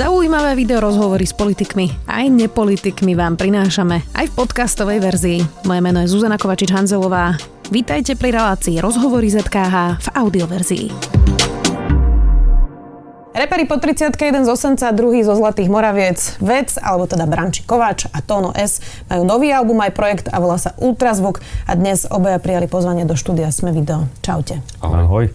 Zaujímavé video rozhovory s politikmi aj nepolitikmi vám prinášame aj v podcastovej verzii. Moje meno je Zuzana Kovačič-Hanzelová. Vítajte pri relácii Rozhovory ZKH v audioverzii. Reperi po 30 jeden z Osenca, druhý zo Zlatých Moraviec, Vec, alebo teda Branči Kováč a Tono S majú nový album aj projekt a volá sa Ultrazvuk a dnes obaja prijali pozvanie do štúdia Sme video. Čaute. Ahoj.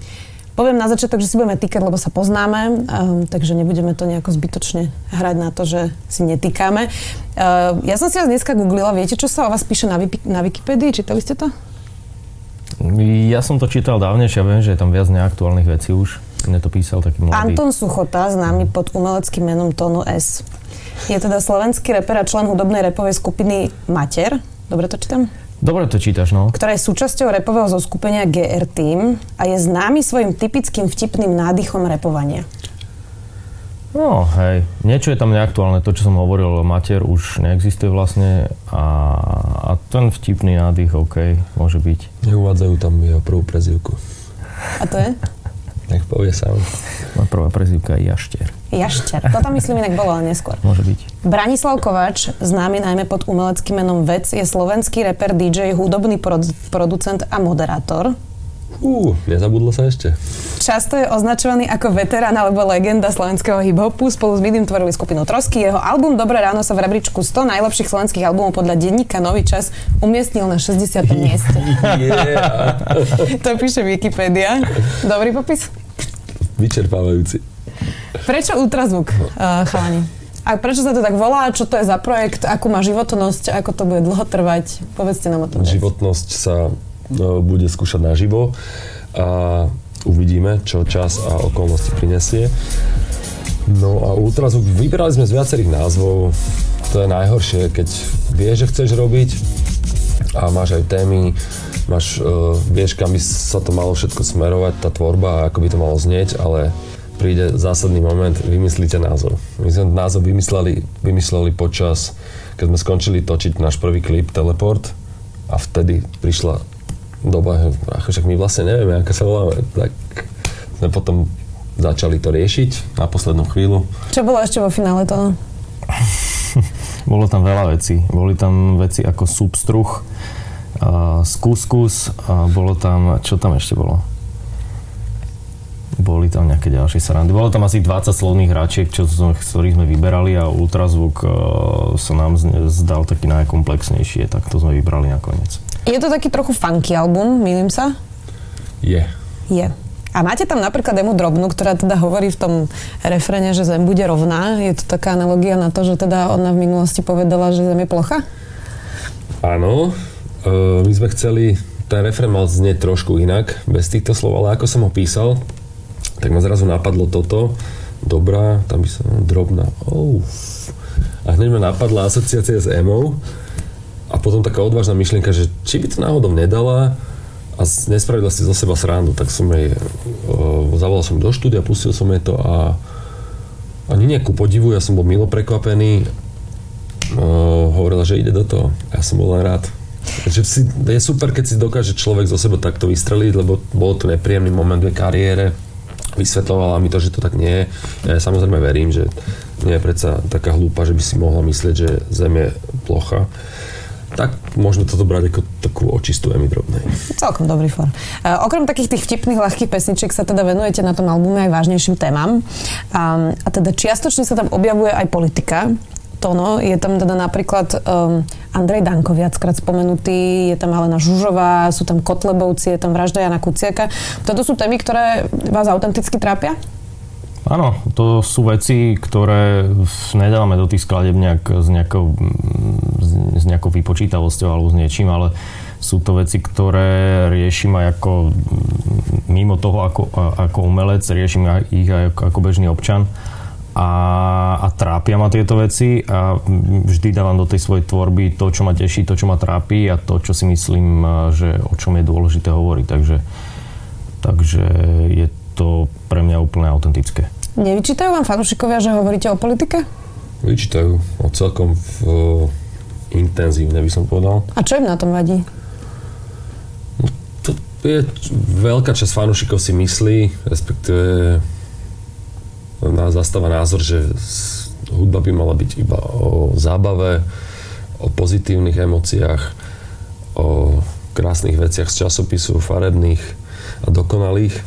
Poviem na začiatok, že si budeme týkať, lebo sa poznáme, um, takže nebudeme to nejako zbytočne hrať na to, že si netýkame. Uh, ja som si vás dneska googlila, viete, čo sa o vás píše na, Wiki- na Wikipedii? Čítali ste to? Ja som to čítal dávnejšie, ja viem, že je tam viac neaktuálnych vecí už. Mne to písal taký mladý. Anton Suchota, známy pod umeleckým menom Tonu S. Je teda slovenský reper a člen hudobnej repovej skupiny Mater. Dobre to čítam? Dobre to čítaš, no. ktorá je súčasťou repového zoskupenia GR Team a je známy svojim typickým vtipným nádychom repovania. No, hej. Niečo je tam neaktuálne. To, čo som hovoril, mater už neexistuje vlastne a, a ten vtipný nádych, OK, môže byť. Neuvádzajú tam jeho prvú prezivku. A to je? Nech povie sám. Moja prvá prezivka je Jaštier. Jašťar. To tam myslím inak bolo, ale neskôr. Môže byť. Branislav Kovač, známy najmä pod umeleckým menom Vec, je slovenský reper, DJ, hudobný produ- producent a moderátor. Ú, nezabudlo sa ešte. Často je označovaný ako veterán alebo legenda slovenského hip-hopu. Spolu s Midim tvorili skupinu Trosky. Jeho album Dobré ráno sa v rebríčku 100 najlepších slovenských albumov podľa denníka Nový čas umiestnil na 60. mieste. Yeah. To píše Wikipedia. Dobrý popis? Vyčerpávajúci. Prečo ultrazvuk, uh, chalani? A prečo sa to tak volá? Čo to je za projekt? Akú má životnosť? Ako to bude dlho trvať? Povedzte nám o tom. Životnosť sa bude skúšať naživo a uvidíme, čo čas a okolnosti prinesie. No a ultrazvuk, vybrali sme z viacerých názvov. To je najhoršie, keď vieš, že chceš robiť a máš aj témy, máš, uh, vieš, kam by sa to malo všetko smerovať, tá tvorba a ako by to malo znieť, ale príde zásadný moment, vymyslíte názov. My sme názov vymysleli, vymysleli počas, keď sme skončili točiť náš prvý klip Teleport a vtedy prišla doba, že ako však my vlastne nevieme, ako sa voláme, tak sme potom začali to riešiť na poslednú chvíľu. Čo bolo ešte vo finále to? Bolo tam veľa vecí. Boli tam veci ako substruh, uh, skuskus, a bolo tam, čo tam ešte bolo? Boli tam nejaké ďalšie sarandy. Bolo tam asi 20 slovných hračiek, čo sme, z ktorých sme vyberali a ultrazvuk uh, sa nám zdal taký najkomplexnejší, tak to sme vybrali nakoniec. Je to taký trochu funky album, milím sa? Je. Je. A máte tam napríklad Emu Drobnu, ktorá teda hovorí v tom refrene, že Zem bude rovná. Je to taká analogia na to, že teda ona v minulosti povedala, že Zem je plocha? Áno, uh, my sme chceli, ten refrén mal znieť trošku inak, bez týchto slov, ale ako som ho písal, tak ma zrazu napadlo toto, dobrá, tam by som drobná, oh. A hneď ma napadla asociácia s emou a potom taká odvážna myšlienka, že či by to náhodou nedala a nespravila si zo seba srandu, tak som jej, uh, zavolal som do štúdia, pustil som jej to a ani ku podivu, ja som bol milo prekvapený, uh, hovorila, že ide do toho. Ja som bol len rád. Takže si, je super, keď si dokáže človek zo seba takto vystreliť, lebo bol to nepríjemný moment v kariére. Vysvetlovala mi to, že to tak nie je. Ja samozrejme verím, že nie je predsa taká hlúpa, že by si mohla myslieť, že Zem je plocha. Tak môžeme toto brať ako takú očistú Emy drobnej. Celkom dobrý for. Uh, okrem takých tých vtipných, ľahkých pesničiek sa teda venujete na tom albume aj vážnejším témam. Um, a teda čiastočne sa tam objavuje aj politika. Tono, je tam teda napríklad um, Andrej Danko viackrát spomenutý, je tam Alena Žužová, sú tam Kotlebovci, je tam vražda Jana Kuciaka. Toto sú témy, ktoré vás autenticky trápia? Áno, to sú veci, ktoré nedávame do tých skladeb nejak, s, nejakou, s, nejakou vypočítavosťou alebo s niečím, ale sú to veci, ktoré riešim aj ako mimo toho ako, ako umelec, riešim ich aj ako, bežný občan a, a trápia ma tieto veci a vždy dávam do tej svojej tvorby to, čo ma teší, to, čo ma trápi a to, čo si myslím, že o čom je dôležité hovoriť. Takže, takže je to pre mňa úplne autentické. Nevyčítajú vám fanúšikovia, že hovoríte o politike? Vyčítajú o celkom v, intenzívne, by som povedal. A čo im na tom vadí? To je veľká časť fanúšikov si myslí, respektíve zastáva názor, že hudba by mala byť iba o zábave, o pozitívnych emóciách, o krásnych veciach z časopisu, farebných a dokonalých,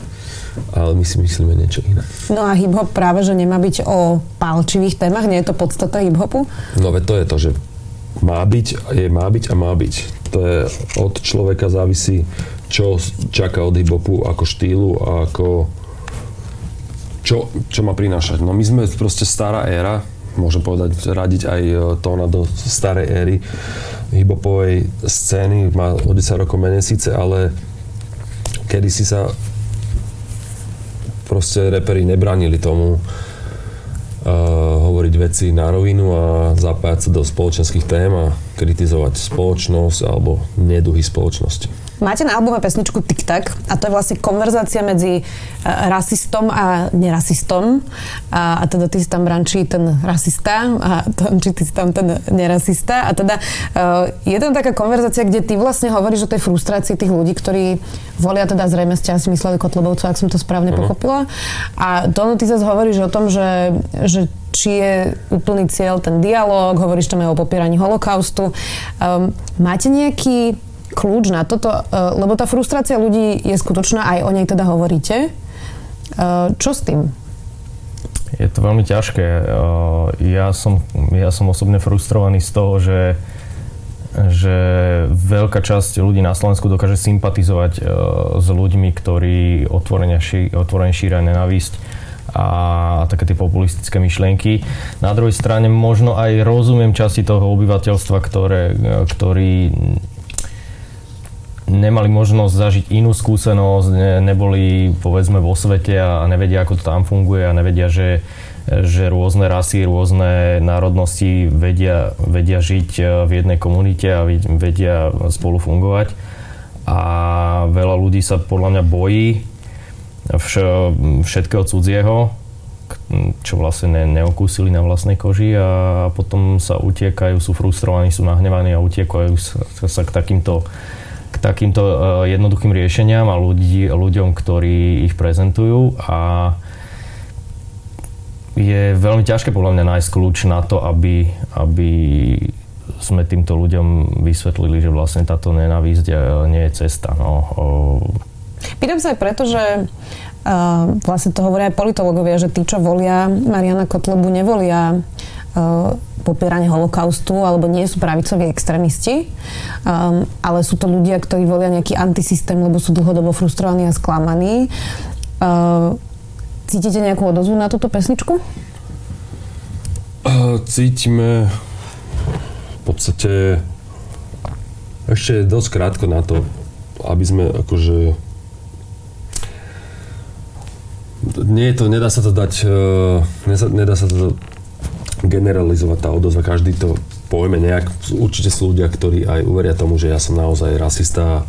ale my si myslíme niečo iné. No a hip-hop práve, že nemá byť o palčivých témach, nie je to podstata hip-hopu? No veď to je to, že má byť, je má byť a má byť. To je od človeka závisí, čo čaká od hip-hopu ako štýlu a ako čo, čo má prinášať. No my sme proste stará éra, môžem povedať, radiť aj e, Tóna do starej éry hiphopovej scény, má o 10 rokov menej síce, ale kedy si sa proste reperi nebranili tomu uh, hovoriť veci na rovinu a zapájať sa do spoločenských tém a kritizovať spoločnosť alebo neduhy spoločnosti. Máte na albume pesničku Tic Tac a to je vlastne konverzácia medzi uh, rasistom a nerasistom. A, a teda ty si tam brančí ten rasista a či ty si tam ten nerasista. A teda uh, je tam taká konverzácia, kde ty vlastne hovoríš o tej frustrácii tých ľudí, ktorí volia teda zrejme ste asi mysleli Kotlebovcu, ak som to správne uh-huh. pochopila. A to ty zase hovoríš o tom, že, že či je úplný cieľ ten dialog, hovoríš tam aj o popieraní holokaustu. Um, máte nejaký kľúč na toto, e, lebo tá frustrácia ľudí je skutočná, aj o nej teda hovoríte. E, čo s tým? Je to veľmi ťažké. E, ja som, ja som osobne frustrovaný z toho, že že veľká časť ľudí na Slovensku dokáže sympatizovať s ľuďmi, ktorí otvorene, ší, otvorene šíria nenávisť a také tie populistické myšlienky. Na druhej strane možno aj rozumiem časti toho obyvateľstva, ktoré, ktorí nemali možnosť zažiť inú skúsenosť, ne, neboli povedzme vo svete a, nevedia, ako to tam funguje a nevedia, že, že rôzne rasy, rôzne národnosti vedia, vedia žiť e, v jednej komunite a vedia spolu fungovať. A veľa ľudí sa podľa mňa bojí vš- všetkého cudzieho, čo vlastne ne, neokúsili na vlastnej koži a potom sa utiekajú, sú frustrovaní, sú nahnevaní a utiekajú sa, sa k takýmto k takýmto uh, jednoduchým riešeniam a ľudí, ľuďom, ktorí ich prezentujú a je veľmi ťažké podľa mňa nájsť kľúč na to, aby, aby sme týmto ľuďom vysvetlili, že vlastne táto nenávisť e, nie je cesta. No. Pýtam sa aj preto, že uh, vlastne to hovoria aj politológovia, že tí, čo volia Mariana Kotlebu, nevolia popieranie holokaustu alebo nie sú pravicoví extrémisti, um, ale sú to ľudia, ktorí volia nejaký antisystém, lebo sú dlhodobo frustrovaní a sklamaní. Uh, cítite nejakú odozvu na túto pesničku? Uh, cítime v podstate ešte dosť krátko na to, aby sme akože nie je to, nedá sa to dať, nedá sa to generalizovať tá odozva, každý to pojme nejak. Určite sú ľudia, ktorí aj uveria tomu, že ja som naozaj rasista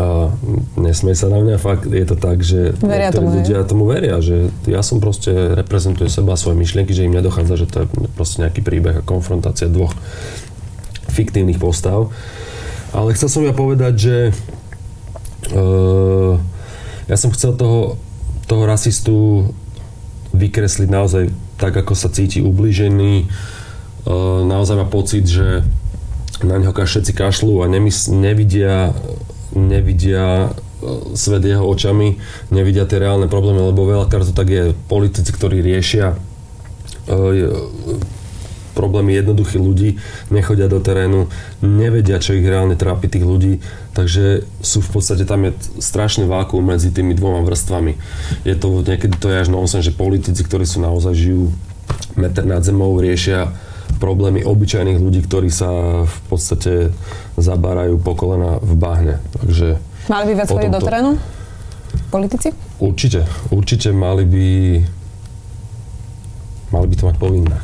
a nesmej sa na mňa, fakt je to tak, že veria tomu, ľudia tomu veria, že ja som proste reprezentujem seba a svoje myšlienky, že im nedochádza, že to je proste nejaký príbeh a konfrontácia dvoch fiktívnych postav. Ale chcel som ja povedať, že uh, ja som chcel toho, toho rasistu vykresliť naozaj tak, ako sa cíti ubližený. E, naozaj má pocit, že na neho všetci kašľú a nemys- nevidia, nevidia e, svet jeho očami, nevidia tie reálne problémy, lebo veľakrát to tak je. Politici, ktorí riešia e, problémy jednoduchých ľudí, nechodia do terénu, nevedia, čo ich reálne trápi tých ľudí, takže sú v podstate, tam je strašný vákuum medzi tými dvoma vrstvami. Je to, niekedy to je až nonsen, že politici, ktorí sú naozaj žijú meter nad zemou, riešia problémy obyčajných ľudí, ktorí sa v podstate zabárajú po kolena v bahne. Takže Mali by viac chodiť do terénu? Politici? Určite. Určite mali by mali by to mať povinné.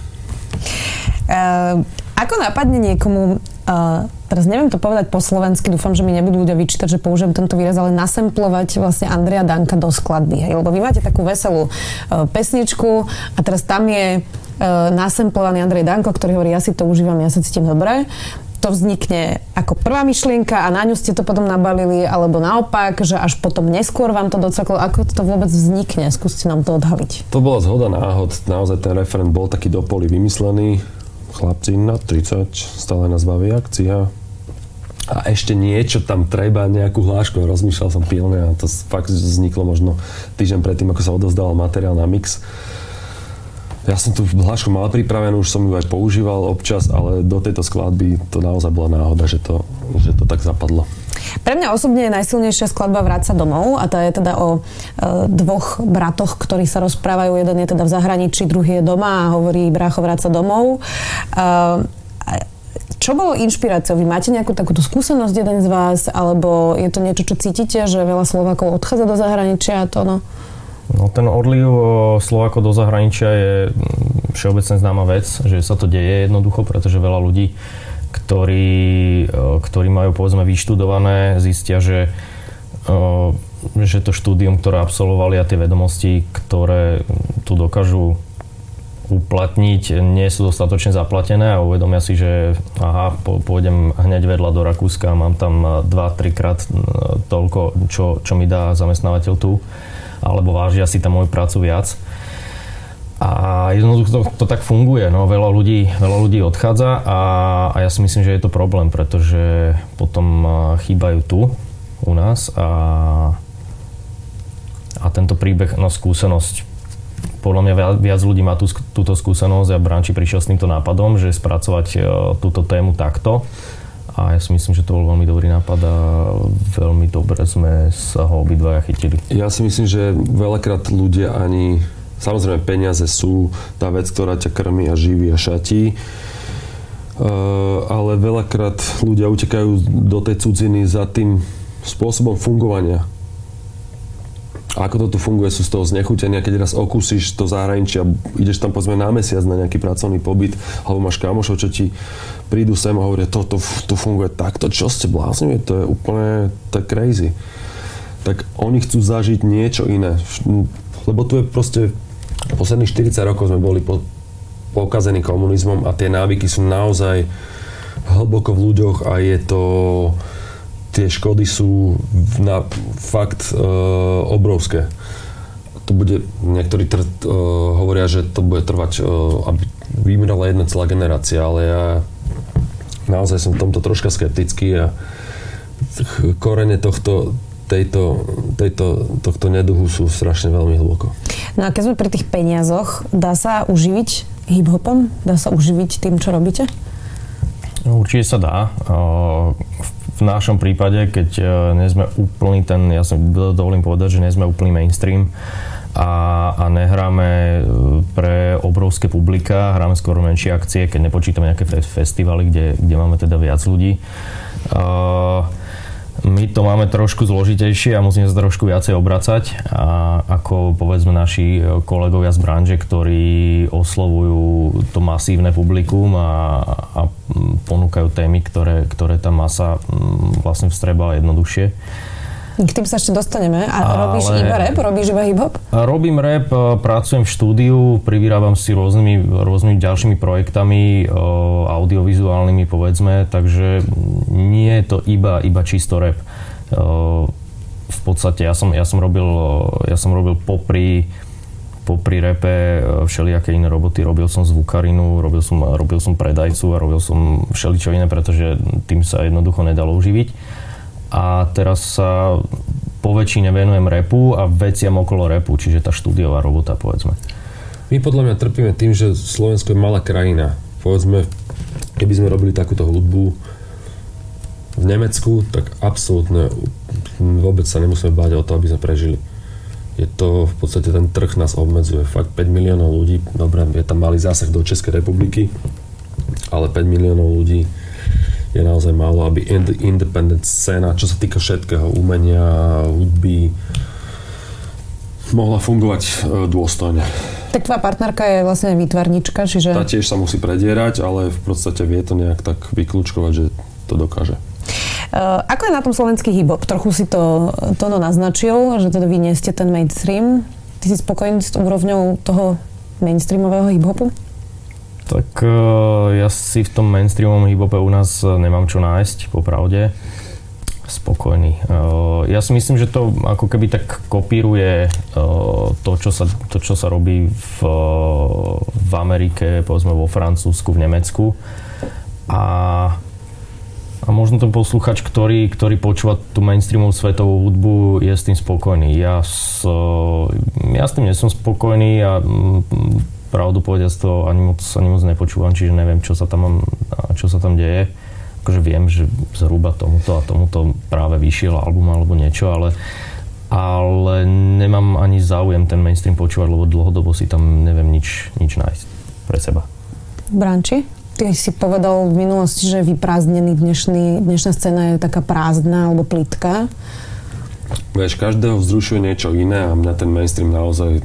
Uh, ako napadne niekomu, uh, teraz neviem to povedať po slovensky, dúfam, že mi nebudú ľudia vyčítať, že použijem tento výraz, ale nasemplovať vlastne Andrea Danka do skladby. Hej? Lebo vy máte takú veselú uh, pesničku a teraz tam je uh, nasemplovaný Andrej Danko, ktorý hovorí, ja si to užívam, ja sa cítim dobre. To vznikne ako prvá myšlienka a na ňu ste to potom nabalili, alebo naopak, že až potom neskôr vám to docaklo. Ako to vôbec vznikne? Skúste nám to odhaliť. To bola zhoda náhod. Naozaj ten referent bol taký do poli vymyslený. Chlapci na 30, stále nás bavia akcia. A ešte niečo tam treba, nejakú hlášku. Rozmýšľal som pilne a to fakt vzniklo možno týždeň predtým, ako sa odozdal materiál na mix. Ja som tu hlášku mal pripravenú, už som ju aj používal občas, ale do tejto skladby to naozaj bola náhoda, že to, že to tak zapadlo. Pre mňa osobne je najsilnejšia skladba Vráca domov a to je teda o e, dvoch bratoch, ktorí sa rozprávajú. Jeden je teda v zahraničí, druhý je doma a hovorí Brácho Vráca domov. E, čo bolo inšpiráciou? Vy máte nejakú takúto skúsenosť jeden z vás, alebo je to niečo, čo cítite, že veľa Slovákov odchádza do zahraničia a to no? No ten odliv Slovákov do zahraničia je mm, všeobecne známa vec, že sa to deje jednoducho, pretože veľa ľudí, ktorí, ktorí majú povedzme vyštudované, zistia, že, že to štúdium, ktoré absolvovali a tie vedomosti, ktoré tu dokážu uplatniť, nie sú dostatočne zaplatené a uvedomia si, že aha, pôjdem hneď vedľa do Rakúska, mám tam 2-3 krát toľko, čo, čo mi dá zamestnávateľ tu alebo vážia si tam moju prácu viac. A jednoducho to, to tak funguje, no. Veľa ľudí, veľa ľudí odchádza a, a ja si myslím, že je to problém, pretože potom chýbajú tu u nás a, a tento príbeh, no skúsenosť, podľa mňa viac, viac ľudí má tú, túto skúsenosť a Branči prišiel s týmto nápadom, že spracovať e, túto tému takto a ja si myslím, že to bol veľmi dobrý nápad a veľmi dobre sme sa ho obidvaja chytili. Ja si myslím, že veľakrát ľudia ani... Samozrejme, peniaze sú tá vec, ktorá ťa krmi a živí a šatí. Uh, ale veľakrát ľudia utekajú do tej cudziny za tým spôsobom fungovania ako to tu funguje, sú z toho znechutenia, keď raz okúsiš to zahraničia, ideš tam povedzme na mesiac na nejaký pracovný pobyt, alebo máš kamošov, čo ti prídu sem a hovoria, to, to, to funguje takto, čo ste blázni, to je úplne, to je crazy. Tak oni chcú zažiť niečo iné, lebo tu je proste, posledných 40 rokov sme boli po, pokazení komunizmom a tie návyky sú naozaj hlboko v ľuďoch a je to tie škody sú na fakt e, obrovské. To bude, niektorí tr, e, hovoria, že to bude trvať, e, aby vymrala jedna celá generácia, ale ja naozaj som v tomto troška skeptický a korene tohto, tejto, tejto, tohto neduhu sú strašne veľmi hlboko. No a keď sme pri tých peniazoch, dá sa uživiť hip-hopom? Dá sa uživiť tým, čo robíte? No, určite sa dá. V v našom prípade, keď uh, nie sme úplný ten, ja som dovolím povedať, že nie sme úplný mainstream a, a nehráme e, pre obrovské publika, hráme skôr menšie akcie, keď nepočítame nejaké festivaly, kde, kde máme teda viac ľudí. Uh, my to máme trošku zložitejšie a musíme sa trošku viacej obracať a ako povedzme naši kolegovia z branže, ktorí oslovujú to masívne publikum a, a ponúkajú témy, ktoré, ktoré tá masa vlastne vstreba jednoduchšie. K tým sa ešte dostaneme. A Ale... robíš iba rap? Robíš iba hip-hop? Robím rap, pracujem v štúdiu, privyrábam si rôznymi, rôznymi ďalšími projektami, audiovizuálnymi povedzme, takže nie je to iba, iba čisto rap. V podstate ja som, ja som robil, ja som robil popri popri repe všelijaké iné roboty. Robil som zvukarinu, robil som, robil som predajcu a robil som všeličo iné, pretože tým sa jednoducho nedalo uživiť a teraz sa po väčšine venujem repu a veciam okolo repu, čiže tá štúdiová robota, povedzme. My podľa mňa trpíme tým, že Slovensko je malá krajina. Povedzme, keby sme robili takúto hudbu v Nemecku, tak absolútne vôbec sa nemusíme báť o to, aby sme prežili. Je to v podstate ten trh nás obmedzuje. Fakt 5 miliónov ľudí, dobre, je tam malý zásah do Českej republiky, ale 5 miliónov ľudí je naozaj málo, aby independent scéna, čo sa týka všetkého, umenia, hudby, mohla fungovať e, dôstojne. Tak tvoja partnerka je vlastne výtvarnička, čiže... Tá tiež sa musí predierať, ale v podstate vie to nejak tak vyklúčkovať, že to dokáže. Uh, ako je na tom slovenský hip-hop? Trochu si to Tono naznačil, že teda vy nie ste ten mainstream. Ty si spokojný s úrovňou toho mainstreamového hip-hopu? Tak uh, ja si v tom mainstreamovom hip-hope u nás nemám čo nájsť, popravde spokojný. Ja si myslím, že to ako keby tak kopíruje to, čo sa, to, čo sa robí v, v Amerike, povedzme vo Francúzsku, v Nemecku. A, a možno ten posluchač, ktorý, ktorý počúva tú mainstreamovú svetovú hudbu, je s tým spokojný. Ja, s, ja s tým nie som spokojný a pravdu povediac to ani moc, ani moc nepočúvam, čiže neviem, čo sa tam, čo sa tam deje akože viem, že zhruba tomuto a tomuto práve vyšiel album alebo niečo, ale ale nemám ani záujem ten mainstream počúvať, lebo dlhodobo si tam neviem nič, nič nájsť pre seba. Branči? Ty si povedal v minulosti, že vyprázdnený dnešný, dnešná scéna je taká prázdna alebo plitká. Vieš, každého vzrušuje niečo iné a mňa ten mainstream naozaj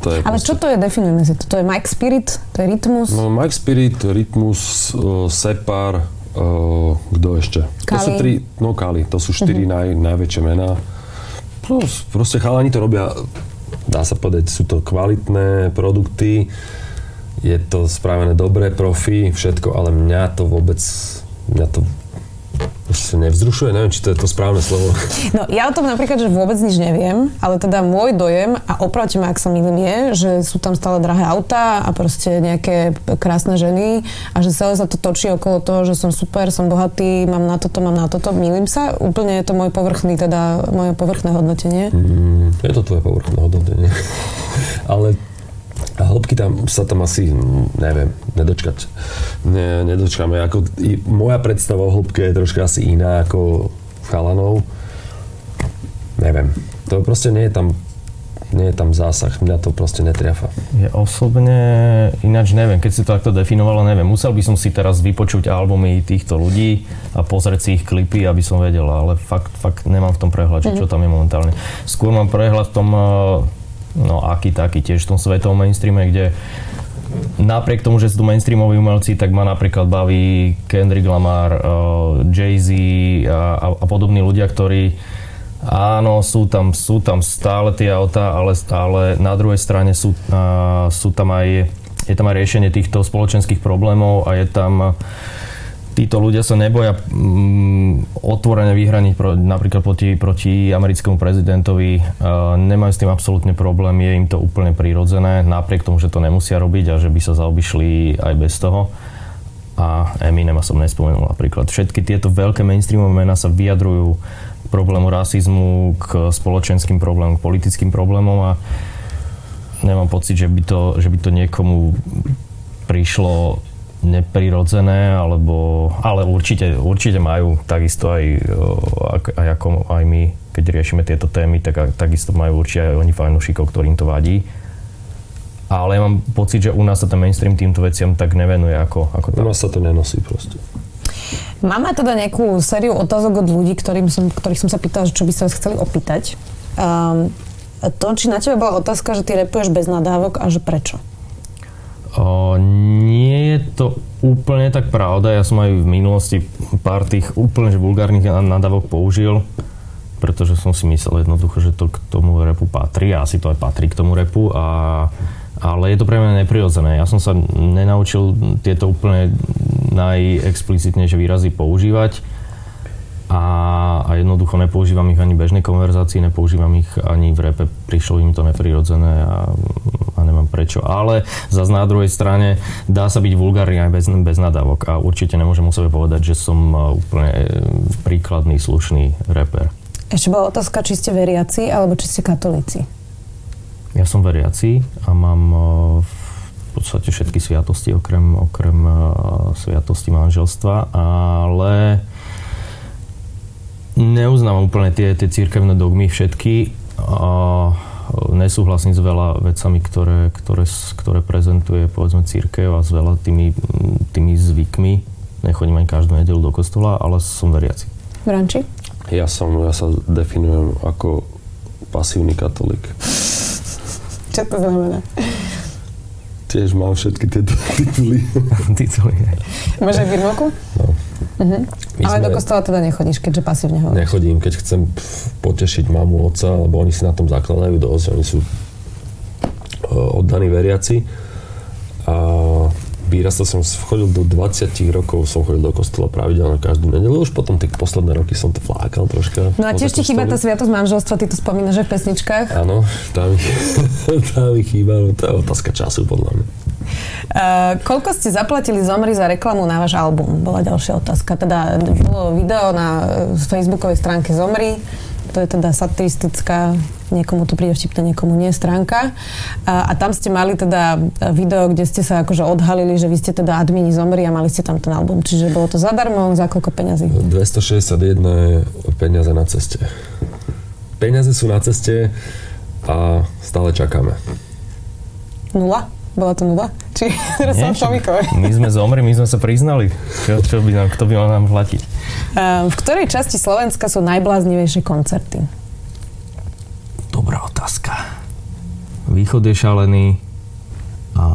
to je Ale proste... čo to je? Definujeme si to. To je Mike Spirit? To je Rytmus? No Mike Spirit, Rytmus, uh, Separ, Uh, kto ešte? Kali. To sú tri, no Kali, to sú štyri uh-huh. naj, najväčšie mená. Plus, proste chalani to robia, dá sa povedať, sú to kvalitné produkty, je to spravené dobre, profi, všetko, ale mňa to vôbec, mňa to nevzrušuje, neviem, či to je to správne slovo. No, ja o tom napríklad, že vôbec nič neviem, ale teda môj dojem, a opravte ma, ak sa milím, je, že sú tam stále drahé autá a proste nejaké krásne ženy a že celé sa to točí okolo toho, že som super, som bohatý, mám na toto, mám na toto. Milím sa? Úplne je to môj povrchný, teda moje povrchné hodnotenie? Mm, je to tvoje povrchné hodnotenie. ale a hĺbky tam sa tam asi, neviem, nedočkať. Ne, nedočkáme. Ako, i, moja predstava o hĺbke je troška asi iná ako chalanov. Neviem. To proste nie je tam nie je tam zásah, mňa to proste netriafa. Ja osobne ináč neviem, keď si to takto definovalo, neviem, musel by som si teraz vypočuť albumy týchto ľudí a pozrieť si ich klipy, aby som vedel, ale fakt, fakt nemám v tom prehľad, mm-hmm. čo mhm. tam je momentálne. Skôr mám prehľad v tom no aký taký tiež v tom svetovom mainstreame, kde napriek tomu, že sú tu mainstreamoví umelci, tak ma napríklad baví Kendrick Lamar, uh, Jay-Z a, a, podobní ľudia, ktorí áno, sú tam, sú tam stále tie autá, ale stále na druhej strane sú, uh, sú tam aj, je tam aj riešenie týchto spoločenských problémov a je tam uh, títo ľudia sa neboja mm, otvorene vyhraniť pro, napríklad proti, proti americkému prezidentovi. Uh, nemajú s tým absolútne problém, je im to úplne prirodzené, napriek tomu, že to nemusia robiť a že by sa zaobišli aj bez toho. A Eminem som nespomenul napríklad. Všetky tieto veľké mainstreamové mená sa vyjadrujú k problému rasizmu, k spoločenským problémom, k politickým problémom a nemám pocit, že by to, že by to niekomu prišlo neprirodzené, alebo, ale určite, určite majú takisto aj, aj ako aj my, keď riešime tieto témy, tak takisto majú určite aj oni fanúšikov, ktorým to vadí. Ale ja mám pocit, že u nás sa ten mainstream týmto veciam tak nevenuje ako, ako tam. U nás sa to nenosí proste. Máme teda nejakú sériu otázok od ľudí, ktorým som, ktorých som sa pýtal, čo by sa vás chceli opýtať. Um, to, či na teba bola otázka, že ty repuješ bez nadávok a že prečo? O, nie je to úplne tak pravda. Ja som aj v minulosti pár tých úplne vulgárnych nadávok použil, pretože som si myslel jednoducho, že to k tomu repu patrí a asi to aj patrí k tomu repu. A, ale je to pre mňa neprirodzené. Ja som sa nenaučil tieto úplne najexplicitnejšie výrazy používať a, a jednoducho nepoužívam ich ani v bežnej konverzácii, nepoužívam ich ani v repe. Prišlo im to neprirodzené a, prečo. Ale zase na druhej strane dá sa byť vulgárny aj bez, bez nadávok a určite nemôžem o sebe povedať, že som uh, úplne e, príkladný, slušný reper. Ešte bola otázka, či ste veriaci alebo či ste katolíci. Ja som veriaci a mám uh, v podstate všetky sviatosti okrem, okrem uh, sviatosti manželstva, ale neuznávam úplne tie, tie církevné dogmy všetky a nesúhlasím s veľa vecami, ktoré, ktoré, ktoré prezentuje povedzme církev a s veľa tými, tými zvykmi. Nechodím ani každú nedelu do kostola, ale som veriaci. Branči? Ja som, ja sa definujem ako pasívny katolík. Čo to znamená? Tiež mám všetky tieto tituly. tituly, Máš aj firmoku? No. Uh-huh. Ale sme, do kostola teda nechodíš, keďže pasívne hovoríš. Nechodím, keď chcem potešiť mamu, otca, lebo oni si na tom zakladajú dosť, oni sú uh, oddaní veriaci. A vyrastal som, chodil do 20 rokov, som chodil do kostola pravidelne každú nedelu, už potom tie posledné roky som to flákal troška. No a tiež ti chýba tá sviatosť manželstva, ty to spomínaš že v pesničkách. Áno, tá mi, tá mi chýba, no to je otázka času podľa mňa. Uh, koľko ste zaplatili Zomri za reklamu na váš album? Bola ďalšia otázka. Teda bolo video na facebookovej stránke Zomri to je teda satiristická, niekomu to príde vtipné, niekomu nie stránka. A, a tam ste mali teda video, kde ste sa akože odhalili, že vy ste teda admini zomri a mali ste tam ten album. Čiže bolo to zadarmo, za koľko peňazí? 261 peniaze na ceste. Peniaze sú na ceste a stále čakáme. Nula? Bola to nula? Či Nie, som My sme zomri, my sme sa priznali. Čo, čo by nám, kto by mal nám platiť? Uh, v ktorej časti Slovenska sú najbláznivejšie koncerty? Dobrá otázka. Východ je šalený a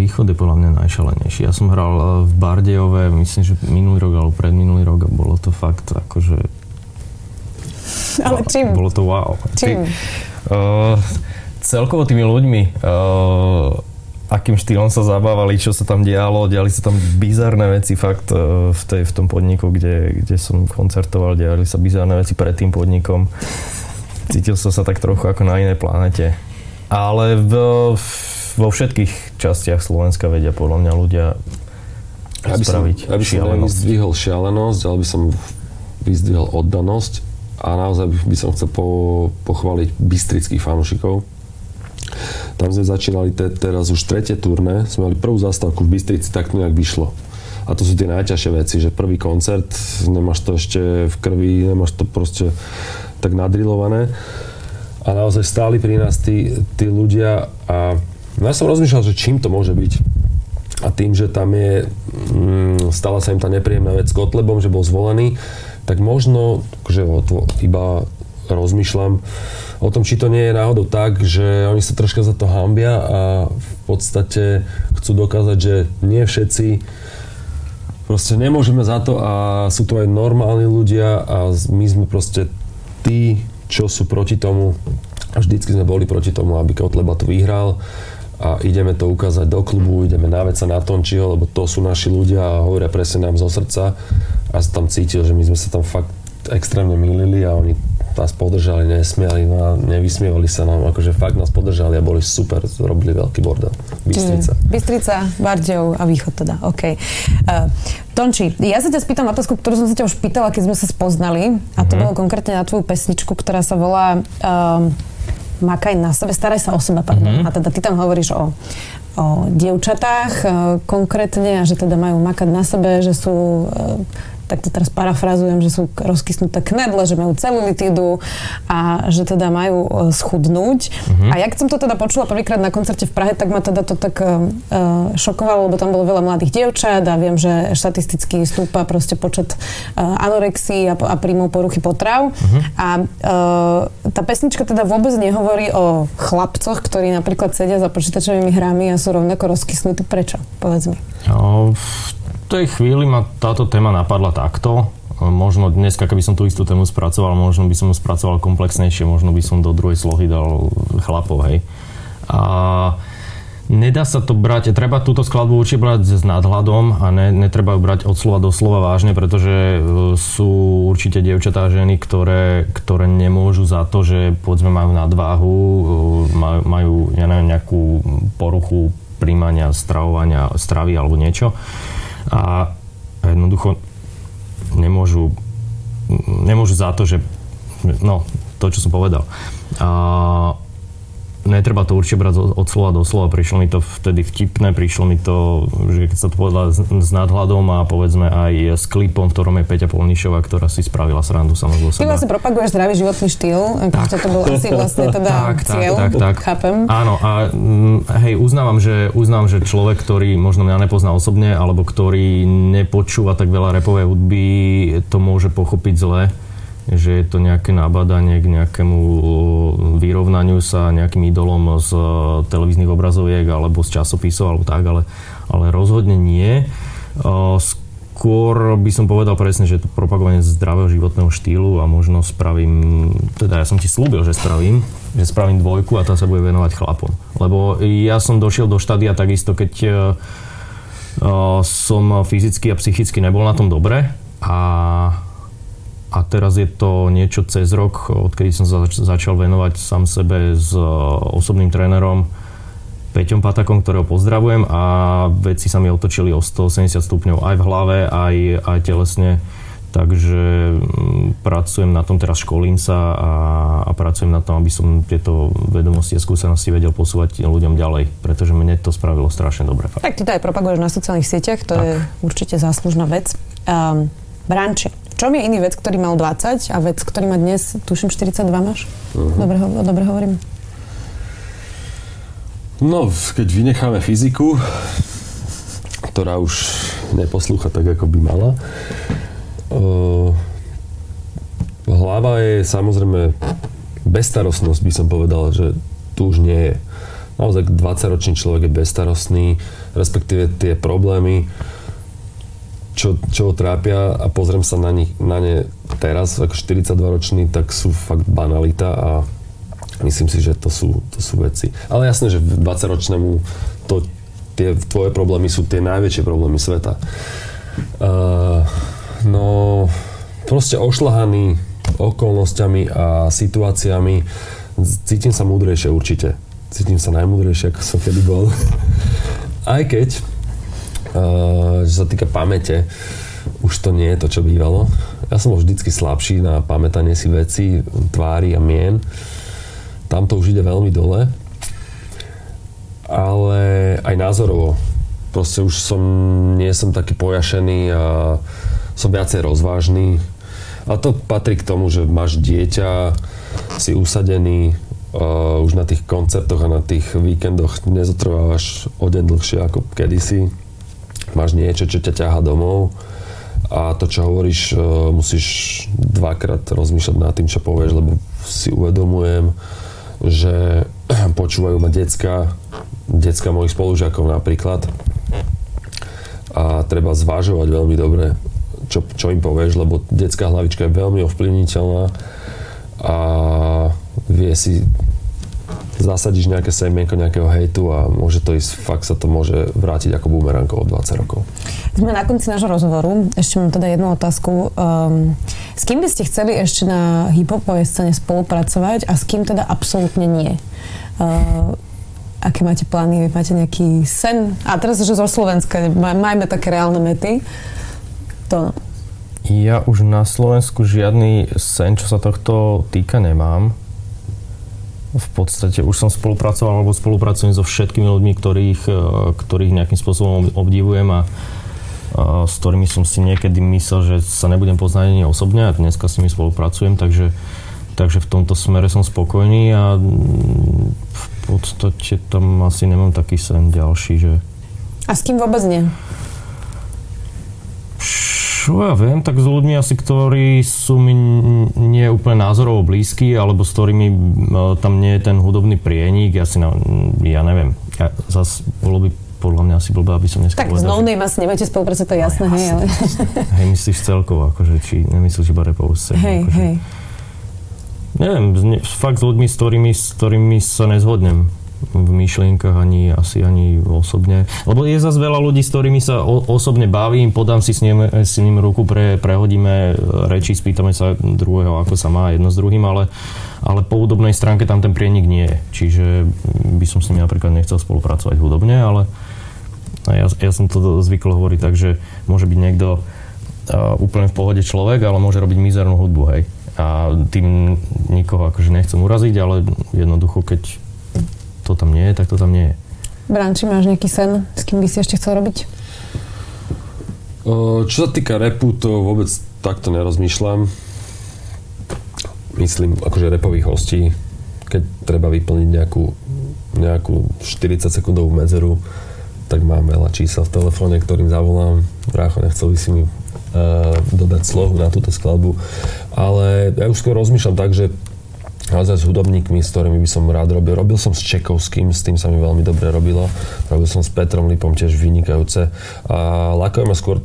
východ je podľa mňa najšalenejší. Ja som hral e, v Bardejove, myslím, že minulý rok alebo predminulý rok a bolo to fakt akože... Ale čím? Bolo to wow. Čím? Ty, uh, celkovo tými ľuďmi, uh, akým štýlom sa zabávali, čo sa tam dialo, diali sa tam bizarné veci fakt uh, v, tej, v tom podniku, kde, kde som koncertoval, diali sa bizarné veci pred tým podnikom. Cítil som sa tak trochu ako na inej planete. Ale v, vo všetkých častiach Slovenska vedia podľa mňa ľudia ja by som, ja by som vyzdvihol šialenosť, ale by som vyzdvihol oddanosť a naozaj by som chcel po, pochváliť bystrických fanúšikov, tam sme začínali te, teraz už tretie turné, sme mali prvú zastávku v Bystrici, tak nejak vyšlo. A to sú tie najťažšie veci, že prvý koncert, nemáš to ešte v krvi, nemáš to proste tak nadrilované. A naozaj stáli pri nás tí, tí ľudia a ja som rozmýšľal, že čím to môže byť. A tým, že tam je, mm, stala sa im tá nepríjemná vec s Kotlebom, že bol zvolený, tak možno, že iba rozmýšľam, o tom, či to nie je náhodou tak, že oni sa troška za to hambia a v podstate chcú dokázať, že nie všetci proste nemôžeme za to a sú to aj normálni ľudia a my sme proste tí, čo sú proti tomu. A vždycky sme boli proti tomu, aby Kotleba to vyhral a ideme to ukázať do klubu, ideme na veca na Tončiho, lebo to sú naši ľudia a hovoria presne nám zo srdca. A tam cítil, že my sme sa tam fakt extrémne milili a oni nás podržali, nesmiali no a nevysmievali sa nám, akože fakt nás podržali a boli super, robili veľký bordel. Bystrica. Mm, Bystrica, Bardejov a Východ teda, OK. Uh, Tonči, ja sa ťa spýtam otázku, ktorú som sa ťa už pýtala, keď sme sa spoznali a to mm-hmm. bolo konkrétne na tvoju pesničku, ktorá sa volá um, Makaj na sebe, staraj sa o seba, pardon. Mm-hmm. A teda ty tam hovoríš o, o dievčatách uh, konkrétne a že teda majú makať na sebe, že sú uh, tak to teraz parafrazujem, že sú rozkysnuté knedle, že majú celulitídu a že teda majú e, schudnúť. Uh-huh. A ja keď som to teda počula prvýkrát na koncerte v Prahe, tak ma teda to tak uh, šokovalo, lebo tam bolo veľa mladých dievčat a viem, že štatisticky stúpa proste počet uh, anorexí a, a príjmov poruchy potrav. Uh-huh. A uh, tá pesnička teda vôbec nehovorí o chlapcoch, ktorí napríklad sedia za počítačovými hrami a sú rovnako rozkysnutí. Prečo? Povedz mi. No, tej chvíli ma táto téma napadla takto. Možno dnes, keby som tú istú tému spracoval, možno by som ju spracoval komplexnejšie, možno by som do druhej slohy dal chlapov, hej. A nedá sa to brať, treba túto skladbu určite brať s nadhľadom a ne, netreba ju brať od slova do slova vážne, pretože e, sú určite dievčatá a ženy, ktoré, ktoré nemôžu za to, že povedzme majú nadváhu, e, majú, majú ja neviem, nejakú poruchu príjmania, stravovania, stravy alebo niečo a jednoducho nemôžu, nemôžu za to, že no, to, čo som povedal. A netreba to určite brať od slova do slova. Prišlo mi to vtedy vtipné, prišlo mi to, že keď sa to povedala s, s nadhľadom a povedzme aj s klipom, v ktorom je Peťa Polnišová, ktorá si spravila srandu samozrejme. Ty vlastne propaguješ zdravý životný štýl, tak. to bol asi vlastne teda tak, cieľ, tak, tak, tak. chápem. Áno a mm, hej, uznávam že, uznávam, že človek, ktorý možno mňa nepozná osobne, alebo ktorý nepočúva tak veľa repovej hudby, to môže pochopiť zle že je to nejaké nabadanie k nejakému vyrovnaniu sa nejakým idolom z e, televíznych obrazoviek alebo z časopisov alebo tak, ale, ale rozhodne nie. skôr by som povedal presne, že je to propagovanie zdravého životného štýlu a možno spravím, teda ja som ti slúbil, že spravím, že spravím dvojku a tá sa bude venovať chlapom. Lebo ja som došiel do štádia takisto, keď uh, som fyzicky a psychicky nebol na tom dobre a, a teraz je to niečo cez rok, odkedy som zač- začal venovať sám sebe s osobným trénerom, Peťom Patakom, ktorého pozdravujem a veci sa mi otočili o 180 stupňov aj v hlave, aj, aj telesne. Takže mm, pracujem na tom, teraz školím sa a, a pracujem na tom, aby som tieto vedomosti a skúsenosti vedel posúvať ľuďom ďalej, pretože mne to spravilo strašne dobre. Tak ty to aj propaguješ na sociálnych sieťach, to tak. je určite záslužná vec. Um, branče. Čom je iný vec, ktorý mal 20 a vec, ktorý má dnes, tuším, 42 máš? Uh-huh. Dobre, dobre hovorím. No, keď vynecháme fyziku, ktorá už neposlúcha tak, ako by mala, uh, hlava je samozrejme bezstarostnosť, by som povedal, že tu už nie je. Naozaj 20-ročný človek je bezstarostný, respektíve tie problémy, čo, čo ho trápia a pozriem sa na, nich, na ne teraz, ako 42-ročný, tak sú fakt banalita a Myslím si, že to sú, to sú veci. Ale jasné, že 20-ročnému to, tie tvoje problémy sú tie najväčšie problémy sveta. Uh, no, proste ošlahaný okolnostiami a situáciami cítim sa múdrejšie určite. Cítim sa najmúdrejšie, ako som kedy bol. Aj keď, uh, že sa týka pamäte, už to nie je to, čo bývalo. Ja som bol vždycky slabší na pamätanie si veci, tvári a mien. Tam to už ide veľmi dole. Ale aj názorovo. Proste už som, nie som taký pojašený a som viacej rozvážny. A to patrí k tomu, že máš dieťa, si usadený, uh, už na tých koncertoch a na tých víkendoch nezotrvávaš o deň dlhšie ako kedysi. Máš niečo, čo ťa ťaha domov a to, čo hovoríš, uh, musíš dvakrát rozmýšľať nad tým, čo povieš, lebo si uvedomujem, že počúvajú ma decka, decka mojich spolužiakov napríklad. A treba zvážovať veľmi dobre, čo, čo im povieš, lebo detská hlavička je veľmi ovplyvniteľná a vie si zasadíš nejaké semienko nejakého hejtu a môže to ísť, fakt sa to môže vrátiť ako bumerang o 20 rokov. Sme na konci nášho rozhovoru. Ešte mám teda jednu otázku. Um, s kým by ste chceli ešte na hiphopovej scéne spolupracovať a s kým teda absolútne nie? Uh, aké máte plány? Máte nejaký sen? A teraz, že zo Slovenska, majme také reálne mety. To no. Ja už na Slovensku žiadny sen, čo sa tohto týka, nemám v podstate už som spolupracoval alebo spolupracujem so všetkými ľuďmi, ktorých, e, ktorých nejakým spôsobom obdivujem a, a s ktorými som si niekedy myslel, že sa nebudem poznať ani osobne a dneska s nimi spolupracujem, takže, takže v tomto smere som spokojný a v podstate tam asi nemám taký sen ďalší, že... A s kým vôbec nie? Čo ja viem, tak s ľuďmi asi, ktorí sú mi nie úplne názorovo blízki, alebo s ktorými tam nie je ten hudobný prienik, ja si na, ja neviem. Ja, zas bolo by podľa mňa asi blbé, aby som dneska Tak s No Name asi nebudete spolupracovať, to je jasné, no, hej, ale... hej, myslíš celkovo, akože, či nemyslíš iba repovú scénu? Hej, akože, hej. Neviem, fakt s ľuďmi, s ktorými, s ktorými sa nezhodnem v myšlienkach, ani asi ani osobne. Lebo je zase veľa ľudí, s ktorými sa o, osobne bavím, podám si s ním, s ním ruku, pre, prehodíme reči, spýtame sa druhého, ako sa má jedno s druhým, ale, ale po hudobnej stránke tam ten prienik nie je. Čiže by som s nimi napríklad nechcel spolupracovať hudobne, ale ja, ja som to zvykol hovoriť tak, že môže byť niekto uh, úplne v pohode človek, ale môže robiť mizernú hudbu, hej. A tým nikoho akože nechcem uraziť, ale jednoducho, keď to tam nie je, tak to tam nie je. Branči, máš nejaký sen, s kým by si ešte chcel robiť? Čo sa týka repu, to vôbec takto nerozmýšľam. Myslím, akože repových hostí, keď treba vyplniť nejakú, nejakú 40 sekundovú medzeru, tak mám veľa čísel v telefóne, ktorým zavolám. Brácho, nechcel by si mi uh, dodať slohu na túto skladbu. Ale ja už skôr rozmýšľam tak, že naozaj s hudobníkmi, s ktorými by som rád robil. Robil som s Čekovským, s tým sa mi veľmi dobre robilo. Robil som s Petrom Lipom tiež vynikajúce. A lákajú ma skôr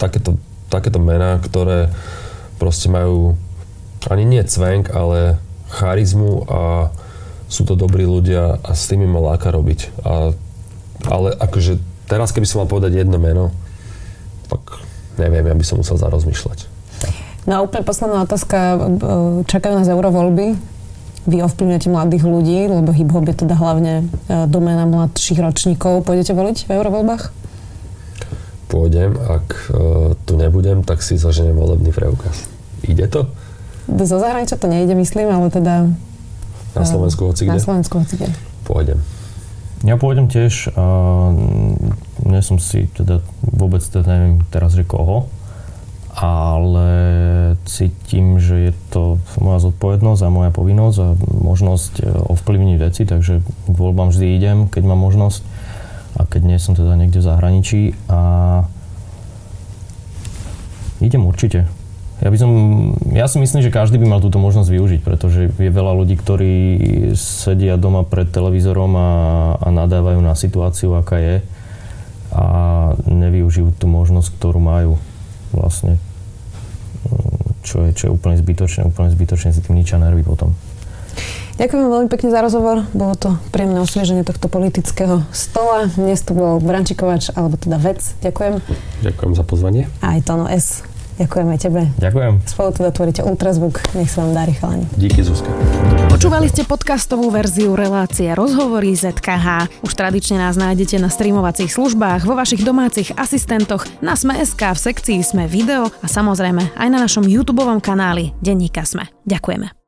takéto, takéto mená, ktoré proste majú ani nie cvenk, ale charizmu a sú to dobrí ľudia a s tými ma láka robiť. A, ale akože teraz, keby som mal povedať jedno meno, tak neviem, ja by som musel zarozmýšľať. No a úplne posledná otázka. Čakajú nás eurovoľby. Vy ovplyvňujete mladých ľudí, lebo hip-hop je teda hlavne e, domena mladších ročníkov. Pôjdete voliť v eurovoľbách? Pôjdem. Ak uh, tu nebudem, tak si zaženiem volebný preukaz. Ide to? Zo zahraničia to nejde, myslím, ale teda... Na Slovensku hoci kde? Na Slovensku hoci kde. Pôjdem. Ja pôjdem tiež. Uh, nie som si teda vôbec teda neviem teraz, že koho ale cítim, že je to moja zodpovednosť a moja povinnosť a možnosť e, ovplyvniť veci, takže k voľbám vždy idem, keď mám možnosť a keď nie som teda niekde v zahraničí a idem určite. Ja by som, ja si myslím, že každý by mal túto možnosť využiť, pretože je veľa ľudí, ktorí sedia doma pred televízorom a, a nadávajú na situáciu, aká je a nevyužijú tú možnosť, ktorú majú vlastne čo je, čo je úplne zbytočné, úplne zbytočne si tým ničia nervy potom. Ďakujem veľmi pekne za rozhovor. Bolo to príjemné osvieženie tohto politického stola. Dnes tu bol Brančikovač, alebo teda vec. Ďakujem. Ďakujem za pozvanie. Aj Tono S. Ďakujem aj tebe. Ďakujem. Spolu teda tvoríte Ultrazvuk. Nech sa vám darí, chalani. Díky, Zuzka. Počúvali ste podcastovú verziu relácie Rozhovory ZKH. Už tradične nás nájdete na streamovacích službách, vo vašich domácich asistentoch, na Sme.sk, v sekcii Sme video a samozrejme aj na našom YouTube kanáli Denníka Sme. Ďakujeme.